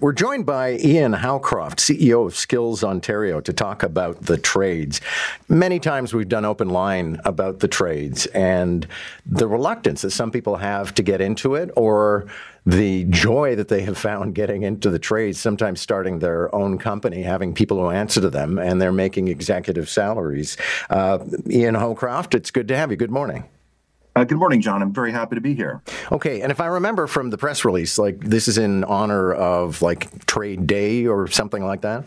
We're joined by Ian Howcroft, CEO of Skills Ontario, to talk about the trades. Many times we've done open line about the trades and the reluctance that some people have to get into it or the joy that they have found getting into the trades, sometimes starting their own company, having people who answer to them, and they're making executive salaries. Uh, Ian Howcroft, it's good to have you. Good morning. Uh, good morning, John. I'm very happy to be here. Okay, and if I remember from the press release, like this is in honor of like Trade Day or something like that.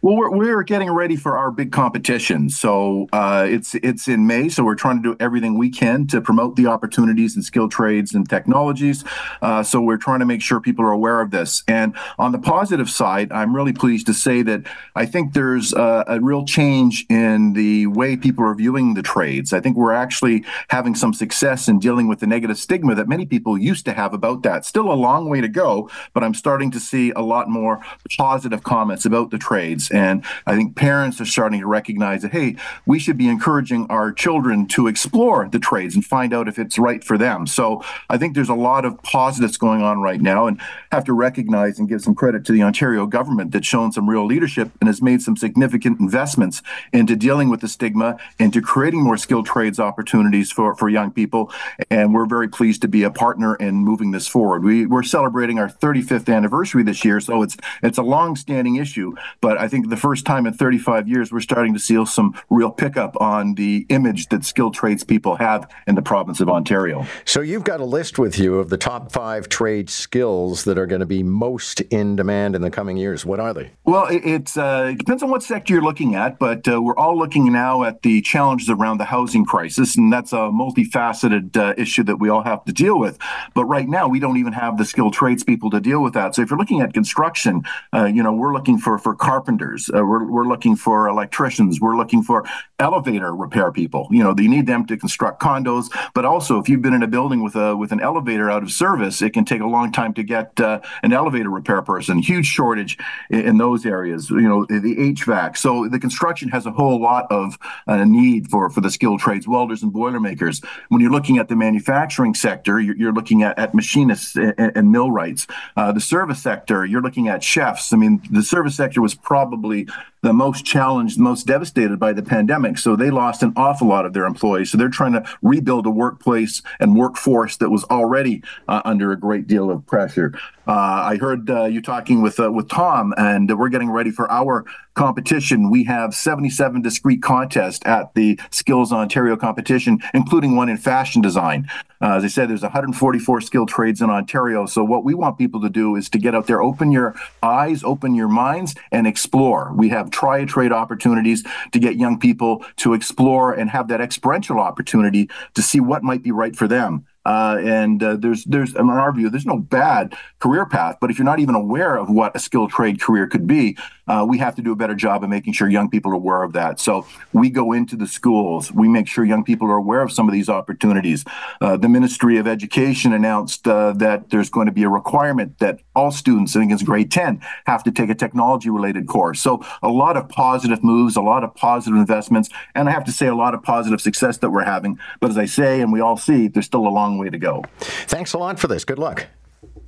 Well, we're, we're getting ready for our big competition. So uh, it's it's in May. So we're trying to do everything we can to promote the opportunities in skill trades and technologies. Uh, so we're trying to make sure people are aware of this. And on the positive side, I'm really pleased to say that I think there's a, a real change in the way people are viewing the trades. I think we're actually having some success in dealing with the negative stigma that many people used to have about that. Still a long way to go, but I'm starting to see a lot more positive comments about the trades. And I think parents are starting to recognize that, hey, we should be encouraging our children to explore the trades and find out if it's right for them. So I think there's a lot of positives going on right now and have to recognize and give some credit to the Ontario government that's shown some real leadership and has made some significant investments into dealing with the stigma, into creating more skilled trades opportunities for, for young people. And we're very pleased to be a partner in moving this forward. We, we're celebrating our 35th anniversary this year, so it's it's a long-standing issue, but I think think the first time in 35 years we're starting to see some real pickup on the image that skilled tradespeople have in the province of Ontario. So you've got a list with you of the top five trade skills that are going to be most in demand in the coming years. What are they? Well, it, uh, it depends on what sector you're looking at, but uh, we're all looking now at the challenges around the housing crisis, and that's a multifaceted uh, issue that we all have to deal with. But right now, we don't even have the skilled tradespeople to deal with that. So if you're looking at construction, uh, you know, we're looking for for carpenters uh, we're, we're looking for electricians. We're looking for elevator repair people. You know, you need them to construct condos. But also, if you've been in a building with a with an elevator out of service, it can take a long time to get uh, an elevator repair person. Huge shortage in, in, those areas. You know, the HVAC. So the construction has a whole lot of uh, need for for the skilled trades, welders and boilermakers. When you're looking at the manufacturing sector, you're, you're looking at, at machinists and, and millwrights. Uh, the service sector, you're looking at chefs. I mean, the service sector was probably probably the most challenged, most devastated by the pandemic. So they lost an awful lot of their employees. So they're trying to rebuild a workplace and workforce that was already uh, under a great deal of pressure. Uh, I heard uh, you talking with uh, with Tom, and we're getting ready for our competition. We have 77 discrete contests at the Skills Ontario competition, including one in fashion design. Uh, as I said, there's 144 skilled trades in Ontario. So what we want people to do is to get out there, open your eyes, open your minds, and explore. We have try trade opportunities to get young people to explore and have that experiential opportunity to see what might be right for them. Uh, and uh, there's there's in our view there's no bad career path, but if you're not even aware of what a skilled trade career could be, uh, we have to do a better job of making sure young people are aware of that. So we go into the schools, we make sure young people are aware of some of these opportunities. Uh, the Ministry of Education announced uh, that there's going to be a requirement that all students, I think it's grade 10, have to take a technology related course. So a lot of positive moves, a lot of positive investments, and I have to say a lot of positive success that we're having. But as I say, and we all see, there's still a long way to go. Thanks a lot for this. Good luck.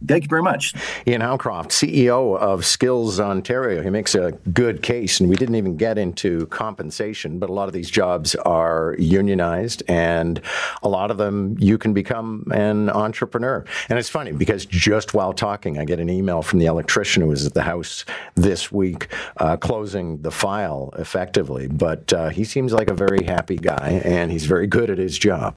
Thank you very much. Ian Howcroft, CEO of Skills Ontario. He makes a good case, and we didn't even get into compensation, but a lot of these jobs are unionized, and a lot of them you can become an entrepreneur. And it's funny because just while talking, I get an email from the electrician who was at the house this week uh, closing the file effectively. But uh, he seems like a very happy guy, and he's very good at his job.